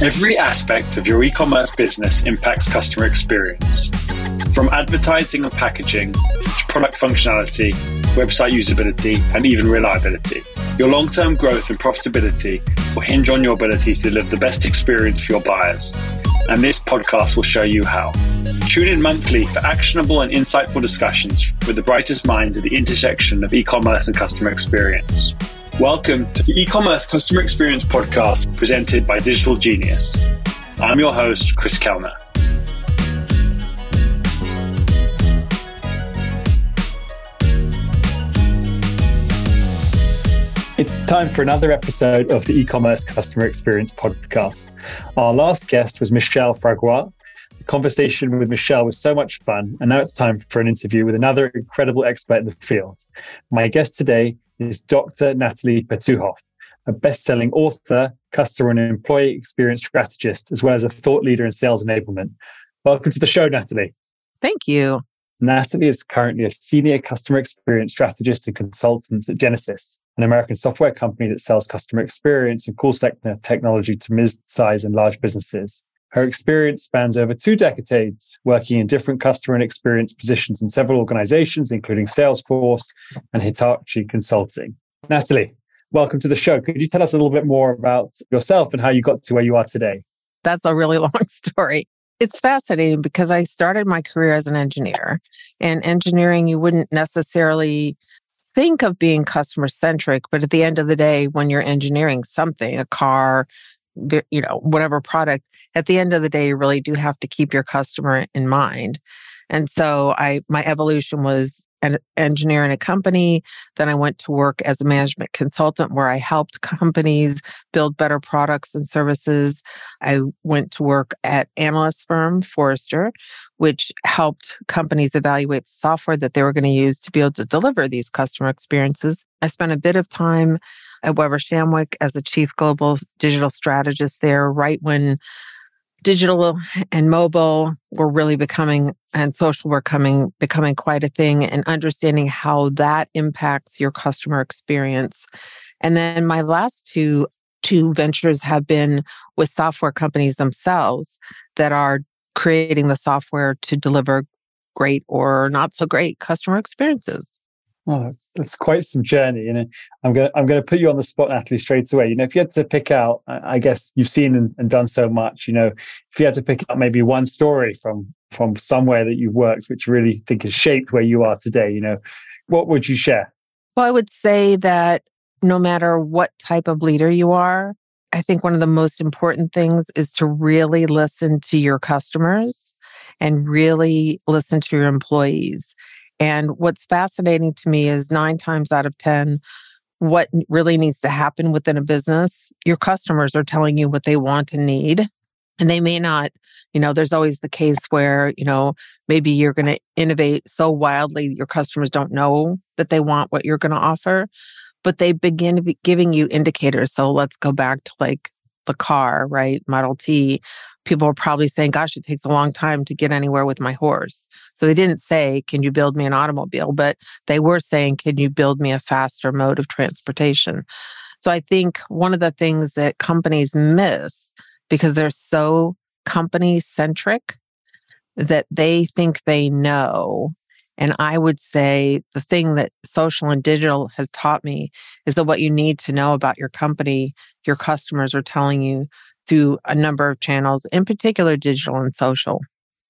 Every aspect of your e commerce business impacts customer experience. From advertising and packaging to product functionality, website usability, and even reliability. Your long term growth and profitability will hinge on your ability to deliver the best experience for your buyers. And this podcast will show you how. Tune in monthly for actionable and insightful discussions with the brightest minds at the intersection of e commerce and customer experience. Welcome to the e commerce customer experience podcast presented by Digital Genius. I'm your host, Chris Kellner. It's time for another episode of the e-commerce customer experience podcast. Our last guest was Michelle Fragois. The conversation with Michelle was so much fun, and now it's time for an interview with another incredible expert in the field. My guest today is Dr. Natalie Petouhoff, a best-selling author, customer and employee experience strategist, as well as a thought leader in sales enablement. Welcome to the show, Natalie. Thank you. Natalie is currently a senior customer experience strategist and consultant at Genesys, an American software company that sells customer experience and call center technology to mid-size and large businesses. Her experience spans over two decades, working in different customer and experience positions in several organizations, including Salesforce and Hitachi Consulting. Natalie, welcome to the show. Could you tell us a little bit more about yourself and how you got to where you are today? That's a really long story. It's fascinating because I started my career as an engineer. And engineering, you wouldn't necessarily think of being customer centric, but at the end of the day, when you're engineering something, a car, you know, whatever product, at the end of the day, you really do have to keep your customer in mind. And so I my evolution was an engineer in a company. Then I went to work as a management consultant where I helped companies build better products and services. I went to work at analyst firm Forrester, which helped companies evaluate the software that they were going to use to be able to deliver these customer experiences. I spent a bit of time at Weber Shandwick as a chief global digital strategist there, right when digital and mobile were really becoming and social were coming becoming quite a thing and understanding how that impacts your customer experience. And then my last two two ventures have been with software companies themselves that are creating the software to deliver great or not so great customer experiences. Oh, that's, that's quite some journey. You know, I'm gonna I'm gonna put you on the spot, Natalie, straight away. You know, if you had to pick out, I guess you've seen and, and done so much. You know, if you had to pick out maybe one story from from somewhere that you've worked, which really think has shaped where you are today, you know, what would you share? Well, I would say that no matter what type of leader you are, I think one of the most important things is to really listen to your customers and really listen to your employees and what's fascinating to me is nine times out of 10, what really needs to happen within a business, your customers are telling you what they want and need. And they may not, you know, there's always the case where, you know, maybe you're going to innovate so wildly your customers don't know that they want what you're going to offer, but they begin giving you indicators. So let's go back to like the car, right? Model T people were probably saying, gosh, it takes a long time to get anywhere with my horse. So they didn't say, can you build me an automobile? But they were saying, can you build me a faster mode of transportation? So I think one of the things that companies miss because they're so company centric that they think they know. And I would say the thing that social and digital has taught me is that what you need to know about your company, your customers are telling you through a number of channels, in particular digital and social.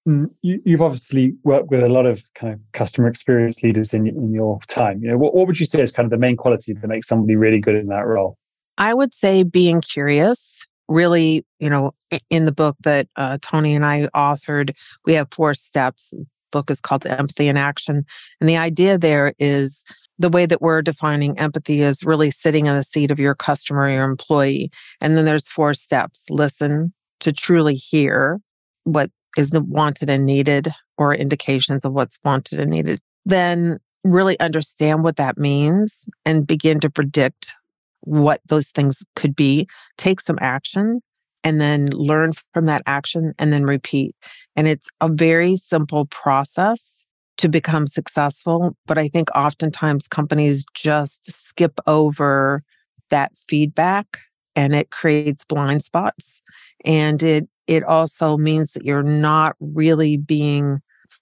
Mm, you, have obviously worked with a lot of kind of customer experience leaders in, in your time. You know, what, what would you say is kind of the main quality that makes somebody really good in that role? I would say being curious. Really, you know, in the book that uh, Tony and I authored, we have four steps. The book is called Empathy in Action, and the idea there is the way that we're defining empathy is really sitting in the seat of your customer, your employee. And then there's four steps listen to truly hear what is wanted and needed or indications of what's wanted and needed. Then really understand what that means and begin to predict what those things could be. Take some action and then learn from that action and then repeat. And it's a very simple process to become successful. But I think oftentimes companies just skip over that feedback and it creates blind spots. And it it also means that you're not really being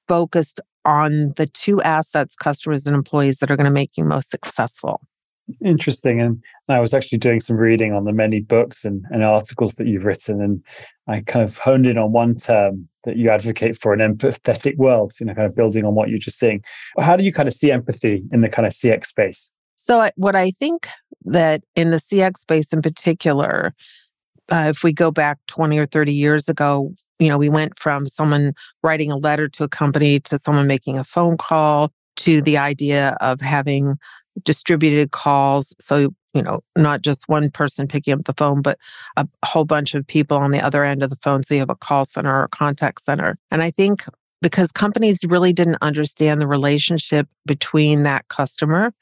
focused on the two assets, customers and employees, that are going to make you most successful. Interesting. And I was actually doing some reading on the many books and, and articles that you've written. And I kind of honed in on one term that you advocate for an empathetic world, you know, kind of building on what you're just saying. How do you kind of see empathy in the kind of CX space? So, what I think that in the CX space in particular, uh, if we go back 20 or 30 years ago, you know, we went from someone writing a letter to a company to someone making a phone call to the idea of having distributed calls. So, you know, not just one person picking up the phone, but a whole bunch of people on the other end of the phone. So you have a call center or a contact center. And I think because companies really didn't understand the relationship between that customer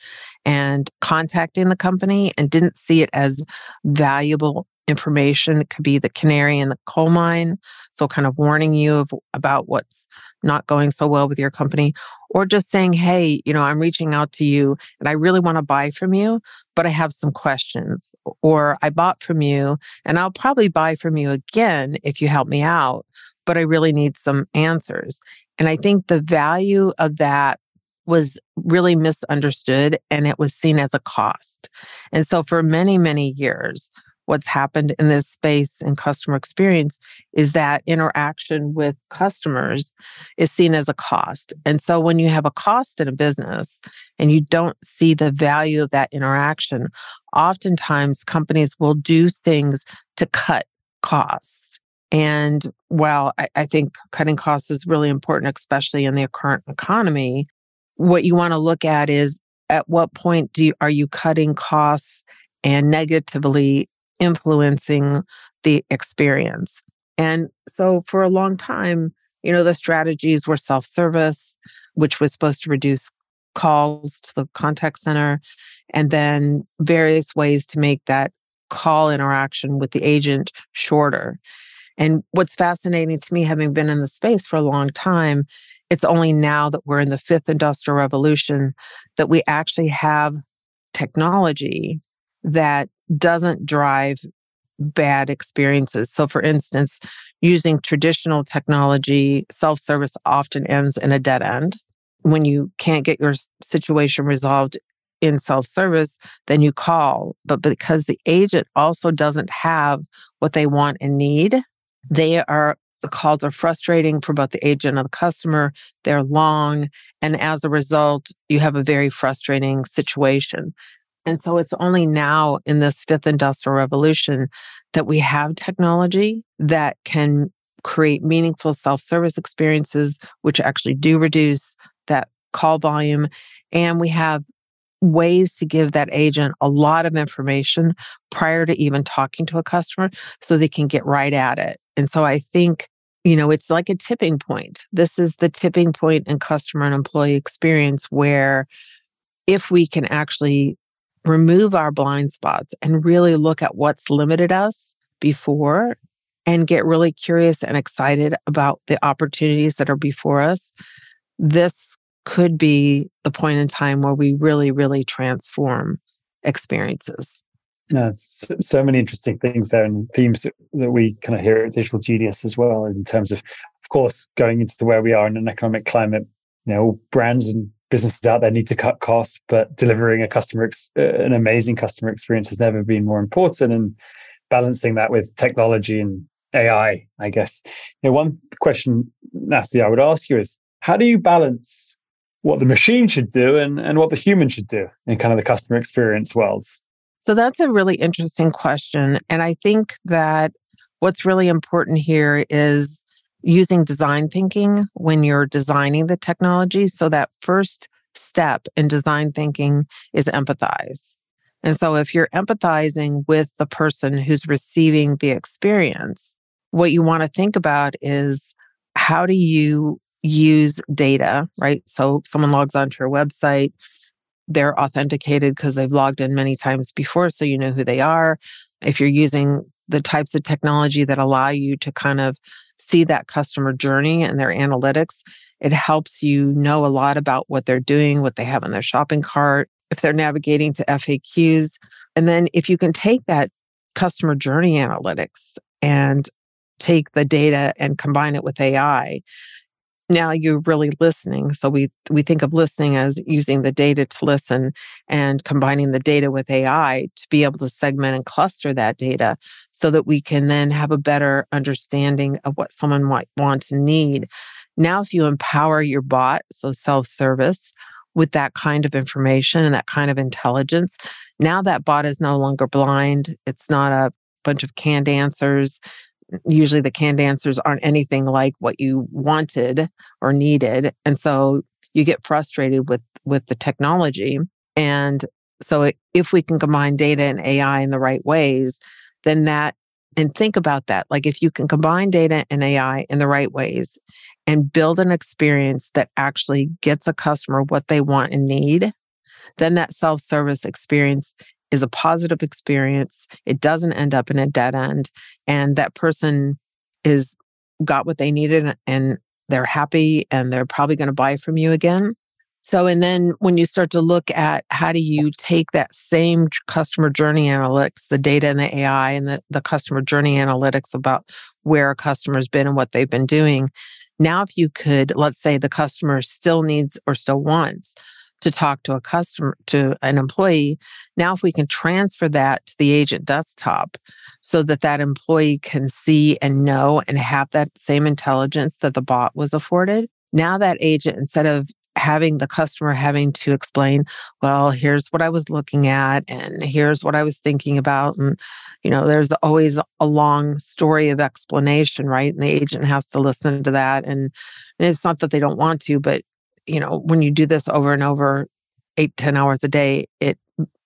and contacting the company and didn't see it as valuable information. It could be the canary in the coal mine. So, kind of warning you of, about what's not going so well with your company, or just saying, hey, you know, I'm reaching out to you and I really want to buy from you, but I have some questions. Or I bought from you and I'll probably buy from you again if you help me out, but I really need some answers. And I think the value of that was really misunderstood and it was seen as a cost. And so for many, many years, what's happened in this space and customer experience is that interaction with customers is seen as a cost. And so when you have a cost in a business and you don't see the value of that interaction, oftentimes companies will do things to cut costs. And while I, I think cutting costs is really important, especially in the current economy, what you want to look at is at what point do you, are you cutting costs and negatively influencing the experience. And so for a long time, you know, the strategies were self service, which was supposed to reduce calls to the contact center, and then various ways to make that call interaction with the agent shorter. And what's fascinating to me, having been in the space for a long time, it's only now that we're in the fifth industrial revolution that we actually have technology that doesn't drive bad experiences. So, for instance, using traditional technology, self service often ends in a dead end. When you can't get your situation resolved in self service, then you call. But because the agent also doesn't have what they want and need, they are the calls are frustrating for both the agent and the customer. They're long. And as a result, you have a very frustrating situation. And so it's only now in this fifth industrial revolution that we have technology that can create meaningful self service experiences, which actually do reduce that call volume. And we have ways to give that agent a lot of information prior to even talking to a customer so they can get right at it. And so I think, you know, it's like a tipping point. This is the tipping point in customer and employee experience where if we can actually remove our blind spots and really look at what's limited us before and get really curious and excited about the opportunities that are before us, this could be the point in time where we really, really transform experiences. No, so many interesting things there and themes that we kind of hear at Digital Genius as well, in terms of, of course, going into where we are in an economic climate. You know, brands and businesses out there need to cut costs, but delivering a customer, ex- uh, an amazing customer experience has never been more important. And balancing that with technology and AI, I guess. You know, one question, Natalie, I would ask you is, how do you balance what the machine should do and, and what the human should do in kind of the customer experience worlds? So that's a really interesting question. And I think that what's really important here is using design thinking when you're designing the technology. So that first step in design thinking is empathize. And so if you're empathizing with the person who's receiving the experience, what you want to think about is how do you use data, right? So someone logs onto your website, they're authenticated because they've logged in many times before, so you know who they are. If you're using the types of technology that allow you to kind of see that customer journey and their analytics. It helps you know a lot about what they're doing, what they have in their shopping cart. If they're navigating to FAQs, And then if you can take that customer journey analytics and take the data and combine it with AI, now you're really listening. So we we think of listening as using the data to listen and combining the data with AI to be able to segment and cluster that data so that we can then have a better understanding of what someone might want to need. Now if you empower your bot, so self-service, with that kind of information and that kind of intelligence, now that bot is no longer blind. It's not a bunch of canned answers. Usually the canned answers aren't anything like what you wanted or needed. And so you get frustrated with with the technology. And so if we can combine data and AI in the right ways, then that and think about that. Like if you can combine data and AI in the right ways and build an experience that actually gets a customer what they want and need, then that self service experience is a positive experience. It doesn't end up in a dead end. And that person is got what they needed and they're happy and they're probably going to buy from you again. So, and then when you start to look at how do you take that same customer journey analytics, the data and the AI and the, the customer journey analytics about where a customer's been and what they've been doing. Now, if you could, let's say the customer still needs or still wants to talk to a customer, to an employee. Now, if we can transfer that to the agent desktop so that that employee can see and know and have that same intelligence that the bot was afforded, now that agent, instead of having the customer having to explain, well, here's what I was looking at and here's what I was thinking about. And, you know, there's always a long story of explanation, right? And the agent has to listen to that. And, and it's not that they don't want to, but you know, when you do this over and over, eight ten hours a day, it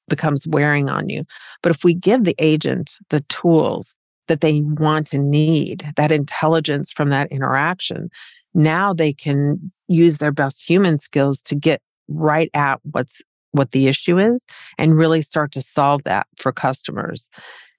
becomes wearing on you. But if we give the agent the tools that they want and need, that intelligence from that interaction, now they can use their best human skills to get right at what's what the issue is and really start to solve that for customers.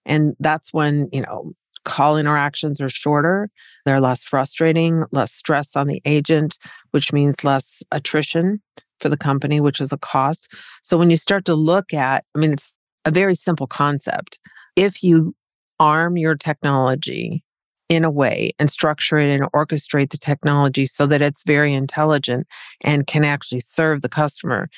And that's when, you know, call interactions are shorter, they're less frustrating, less stress on the agent, which means less attrition for the company, which is a cost. So when you start to look at, I mean, it's a very simple concept. If you arm your technology in a way and structure it and orchestrate the technology so that it's very intelligent and can actually serve the customer,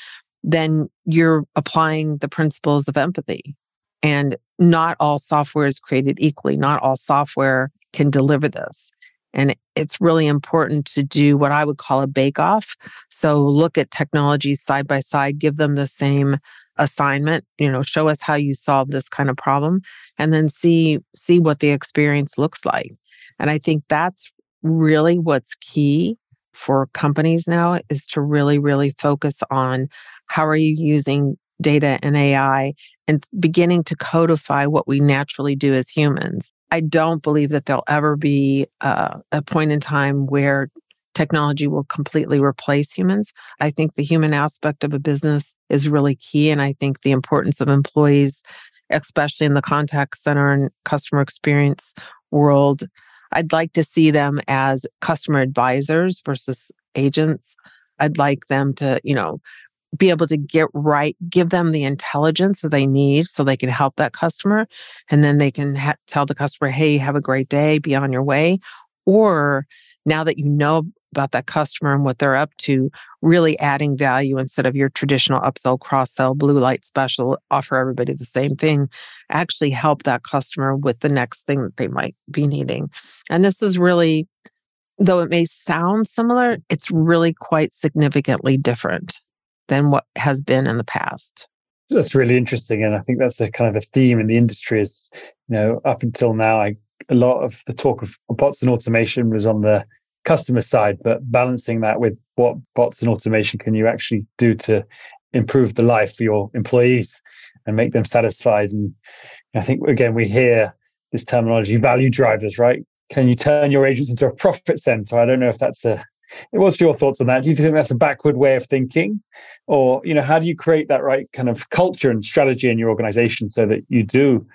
then you're applying the principles of empathy and not all software is created equally. Not all software can deliver this. And it's really important to do what I would call a bake off. So look at technologies side by side, give them the same assignment, you know, show us how you solve this kind of problem and then see see what the experience looks like. And I think that's really what's key for companies now is to really really focus on how are you using data and AI and beginning to codify what we naturally do as humans. I don't believe that there'll ever be uh, a point in time where technology will completely replace humans. I think the human aspect of a business is really key. And I think the importance of employees, especially in the contact center and customer experience world, I'd like to see them as customer advisors versus agents. I'd like them to, you know, be able to get right, give them the intelligence that they need so they can help that customer. And then they can ha- tell the customer, hey, have a great day, be on your way. Or now that you know about that customer and what they're up to, really adding value instead of your traditional upsell, cross sell, blue light special, offer everybody the same thing, actually help that customer with the next thing that they might be needing. And this is really, though it may sound similar, it's really quite significantly different than what has been in the past. That's really interesting. And I think that's a kind of a theme in the industry is, you know, up until now, I, a lot of the talk of bots and automation was on the customer side, but balancing that with what bots and automation can you actually do to improve the life for your employees and make them satisfied. And I think, again, we hear this terminology value drivers, right? Can you turn your agents into a profit center? I don't know if that's a What's your thoughts on that? Do you think that's a backward way of thinking, or you know, how do you create that right kind of culture and strategy in your organization so that you do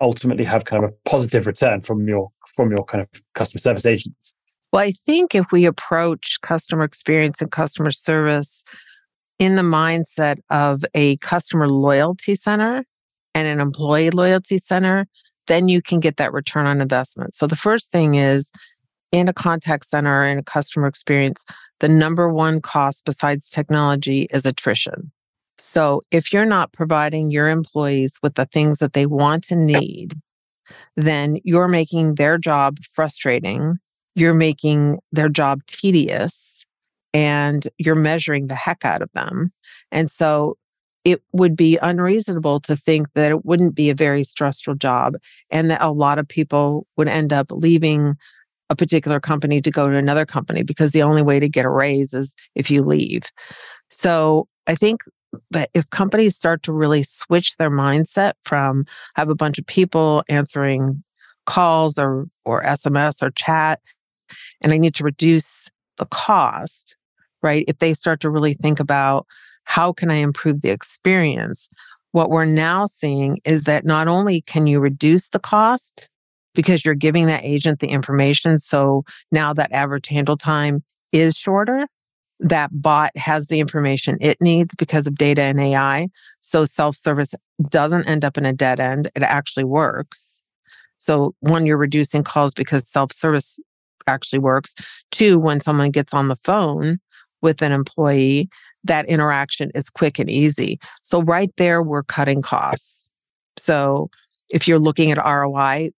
ultimately have kind of a positive return from your from your kind of customer service agents? Well, I think if we approach customer experience and customer service in the mindset of a customer loyalty center and an employee loyalty center, then you can get that return on investment. So the first thing is in a contact center and a customer experience, the number one cost besides technology is attrition. So if you're not providing your employees with the things that they want and need, then you're making their job frustrating. You're making their job tedious and you're measuring the heck out of them. And so it would be unreasonable to think that it wouldn't be a very stressful job and that a lot of people would end up leaving a particular company to go to another company because the only way to get a raise is if you leave. So I think that if companies start to really switch their mindset from have a bunch of people answering calls or or SMS or chat and I need to reduce the cost, right? If they start to really think about how can I improve the experience? What we're now seeing is that not only can you reduce the cost because you're giving that agent the information. So now that average handle time is shorter. That bot has the information it needs because of data and AI. So self service doesn't end up in a dead end. It actually works. So, one, you're reducing calls because self service actually works. Two, when someone gets on the phone with an employee, that interaction is quick and easy. So, right there, we're cutting costs. So, if you're looking at ROI,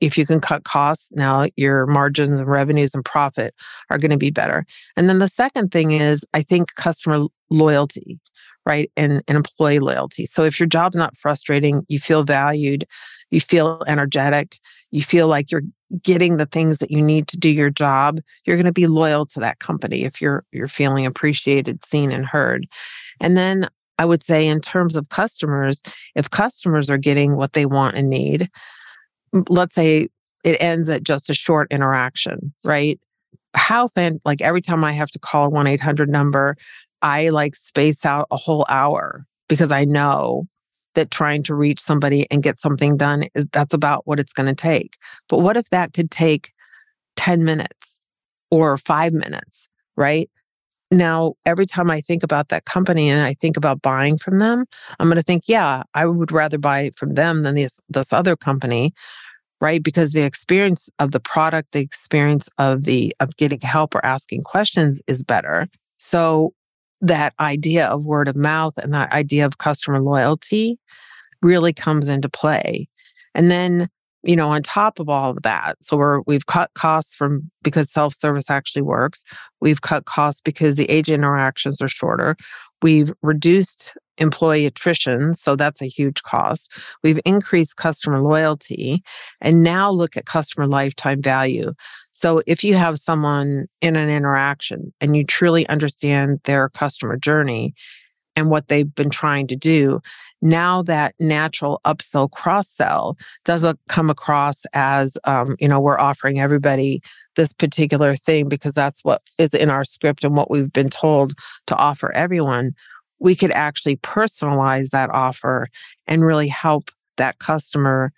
if you can cut costs, now your margins and revenues and profit are going to be better. And then the second thing is, I think customer loyalty, right? And, and employee loyalty. So if your job's not frustrating, you feel valued, you feel energetic, you feel like you're getting the things that you need to do your job, you're going to be loyal to that company if you're you're feeling appreciated, seen and heard. And then I would say in terms of customers, if customers are getting what they want and need, let's say it ends at just a short interaction, right? How fan like every time I have to call a 1-800 number, I like space out a whole hour because I know that trying to reach somebody and get something done is that's about what it's going to take. But what if that could take 10 minutes or 5 minutes, right? Now, every time I think about that company and I think about buying from them, I'm going to think, yeah, I would rather buy from them than this this other company, right? Because the experience of the product, the experience of the of getting help or asking questions is better. So that idea of word of mouth and that idea of customer loyalty really comes into play. And then, you know, on top of all of that, so we're we've cut costs from because self-service actually works. We've cut costs because the agent interactions are shorter. We've reduced employee attrition. So that's a huge cost. We've increased customer loyalty and now look at customer lifetime value. So if you have someone in an interaction and you truly understand their customer journey and what they've been trying to do, now that natural upsell cross sell doesn't come across as, um, you know, we're offering everybody this particular thing because that's what is in our script and what we've been told to offer everyone we could actually personalize that offer and really help that customer.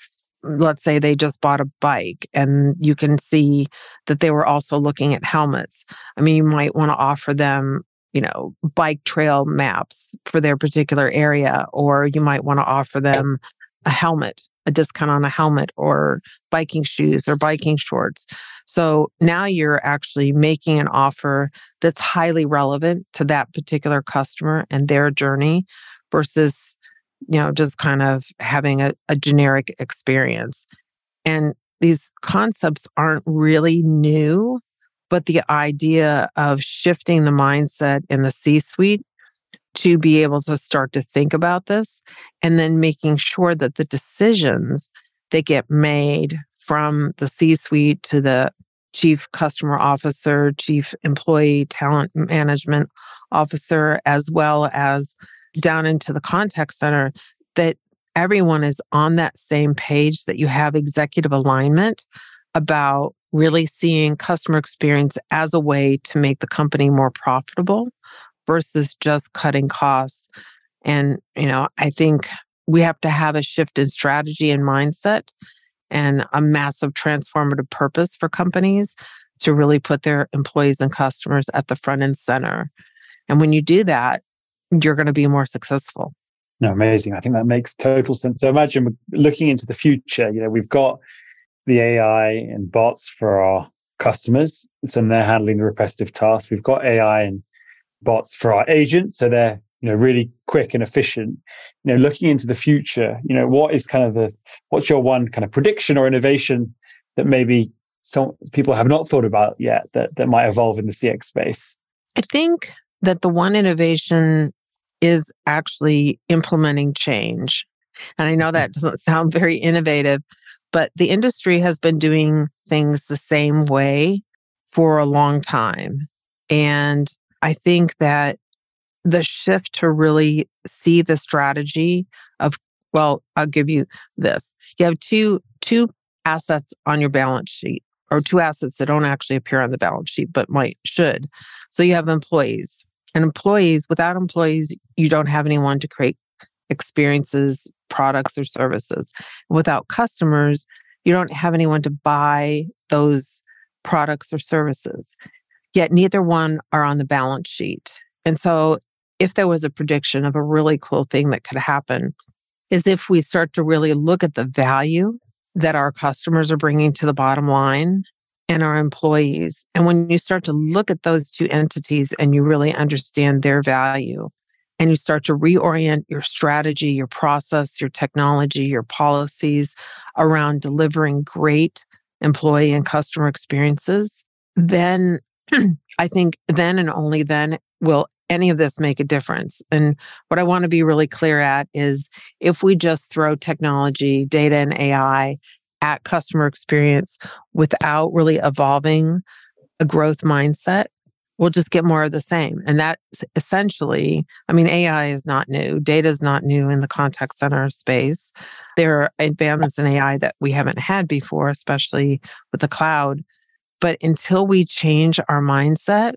Let's say they just bought a bike and you can see that they were also looking at helmets. I mean you might want to offer them you know bike trail maps for their particular area or you might want to offer them a helmet a discount on a helmet or biking shoes or biking shorts. So now you're actually making an offer that's highly relevant to that particular customer and their journey versus, you know, just kind of having a, a generic experience. And these concepts aren't really new, but the idea of shifting the mindset in the C suite to be able to start to think about this and then making sure that the decisions that get made from the C suite to the chief customer officer, chief employee talent management officer, as well as down into the contact center, that everyone is on that same page, that you have executive alignment about really seeing customer experience as a way to make the company more profitable versus just cutting costs. And, you know, I think we have to have a shift in strategy and mindset and a massive transformative purpose for companies to really put their employees and customers at the front and center. And when you do that, you're going to be more successful. No, amazing. I think that makes total sense. So imagine looking into the future, you know, we've got the AI and bots for our customers. So they're handling the repetitive tasks. We've got AI and bots for our agents. So they're, you know, really quick and efficient. You know, looking into the future, you know, what is kind of the, what's your one kind of prediction or innovation that maybe some people have not thought about yet that, that might evolve in the CX space? I think that the one innovation is actually implementing change. And I know that mm-hmm. doesn't sound very innovative, but the industry has been doing things the same way for a long time. And I think that the shift to really see the strategy of well i'll give you this you have two two assets on your balance sheet or two assets that don't actually appear on the balance sheet but might should so you have employees and employees, without employees, you don't have anyone to create experiences, products, or services. Without customers, you don't have anyone to buy those products or services. Yet neither one are on the balance sheet. And so, if there was a prediction of a really cool thing that could happen, is if we start to really look at the value that our customers are bringing to the bottom line and our employees. And when you start to look at those two entities and you really understand their value, and you start to reorient your strategy, your process, your technology, your policies around delivering great employee and customer experiences, then I think then and only then will any of this make a difference. And what I want to be really clear at is if we just throw technology, data, and AI at customer experience without really evolving a growth mindset, we'll just get more of the same. And that essentially, I mean, AI is not new, data is not new in the contact center space. There are advancements in AI that we haven't had before, especially with the cloud. But until we change our mindset,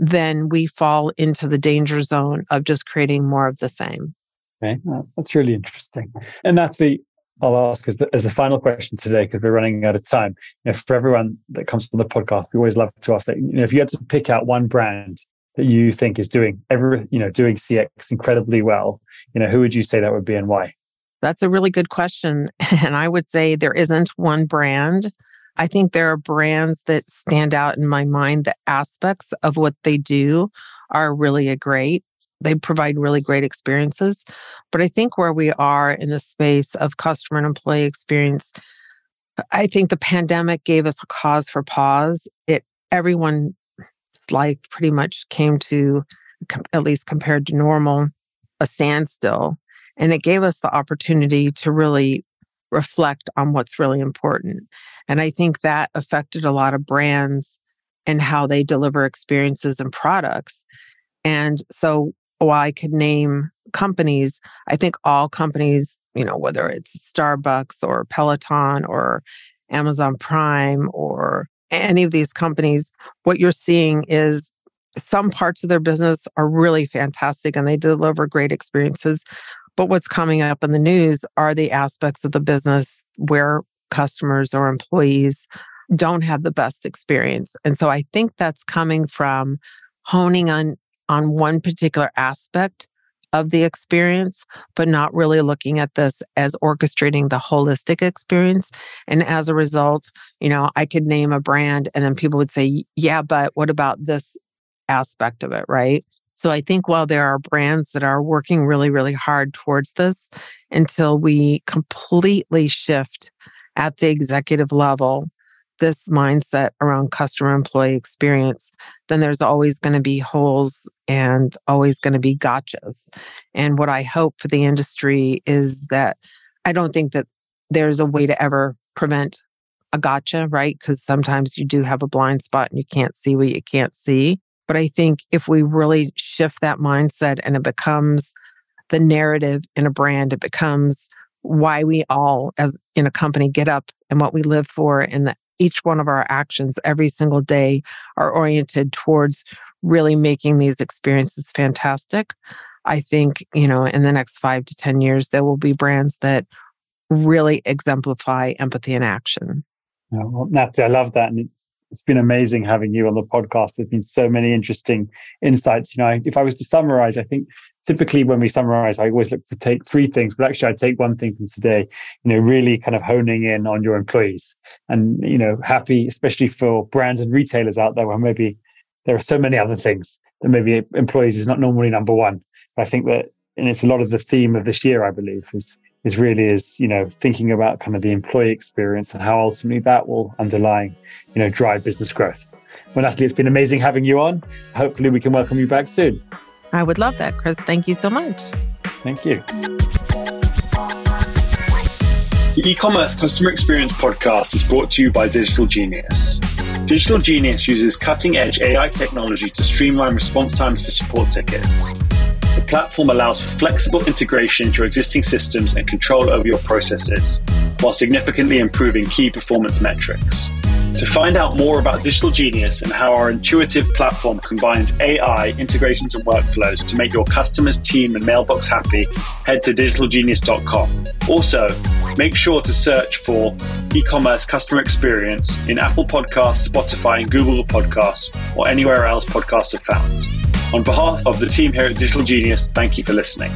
then we fall into the danger zone of just creating more of the same. Okay, that's really interesting. And that's the I'll ask as the, as the final question today because we're running out of time. You know, for everyone that comes to the podcast, we always love to ask that. You know, if you had to pick out one brand that you think is doing every, you know, doing CX incredibly well, you know, who would you say that would be and why? That's a really good question, and I would say there isn't one brand. I think there are brands that stand out in my mind. The aspects of what they do are really a great they provide really great experiences. But I think where we are in the space of customer and employee experience, I think the pandemic gave us a cause for pause. It everyone's life pretty much came to, at least compared to normal, a standstill. And it gave us the opportunity to really reflect on what's really important. And I think that affected a lot of brands and how they deliver experiences and products. And so I could name companies, I think all companies, you know, whether it's Starbucks or Peloton or Amazon Prime or any of these companies, what you're seeing is some parts of their business are really fantastic and they deliver great experiences. But what's coming up in the news are the aspects of the business where customers or employees don't have the best experience. And so I think that's coming from honing on on one particular aspect of the experience, but not really looking at this as orchestrating the holistic experience. And as a result, you know, I could name a brand and then people would say, yeah, but what about this aspect of it? Right. So I think while there are brands that are working really, really hard towards this, until we completely shift at the executive level this mindset around customer employee experience, then there's always going to be holes and always going to be gotchas. And what I hope for the industry is that I don't think that there's a way to ever prevent a gotcha, right? Because sometimes you do have a blind spot and you can't see what you can't see. But I think if we really shift that mindset and it becomes the narrative in a brand, it becomes why we all as in a company get up and what we live for and the each one of our actions every single day are oriented towards really making these experiences fantastic. I think, you know, in the next five to 10 years, there will be brands that really exemplify empathy in action. Yeah, well, Natalie, I love that. And it's been amazing having you on the podcast. There's been so many interesting insights. You know, if I was to summarize, I think typically when we summarize, I always look to take three things, but actually I take one thing from today, you know, really kind of honing in on your employees and, you know, happy, especially for brands and retailers out there where maybe there are so many other things that maybe employees is not normally number one. But I think that, and it's a lot of the theme of this year, I believe, is is really is you know thinking about kind of the employee experience and how ultimately that will underlying you know drive business growth. Well, Natalie, it's been amazing having you on. Hopefully, we can welcome you back soon. I would love that, Chris. Thank you so much. Thank you. The e-commerce customer experience podcast is brought to you by Digital Genius. Digital Genius uses cutting-edge AI technology to streamline response times for support tickets the platform allows for flexible integration your existing systems and control over your processes, while significantly improving key performance metrics. To find out more about Digital Genius and how our intuitive platform combines AI, integrations, and workflows to make your customers, team, and mailbox happy, head to digitalgenius.com. Also, make sure to search for e commerce customer experience in Apple Podcasts, Spotify, and Google Podcasts, or anywhere else podcasts are found. On behalf of the team here at Digital Genius, thank you for listening.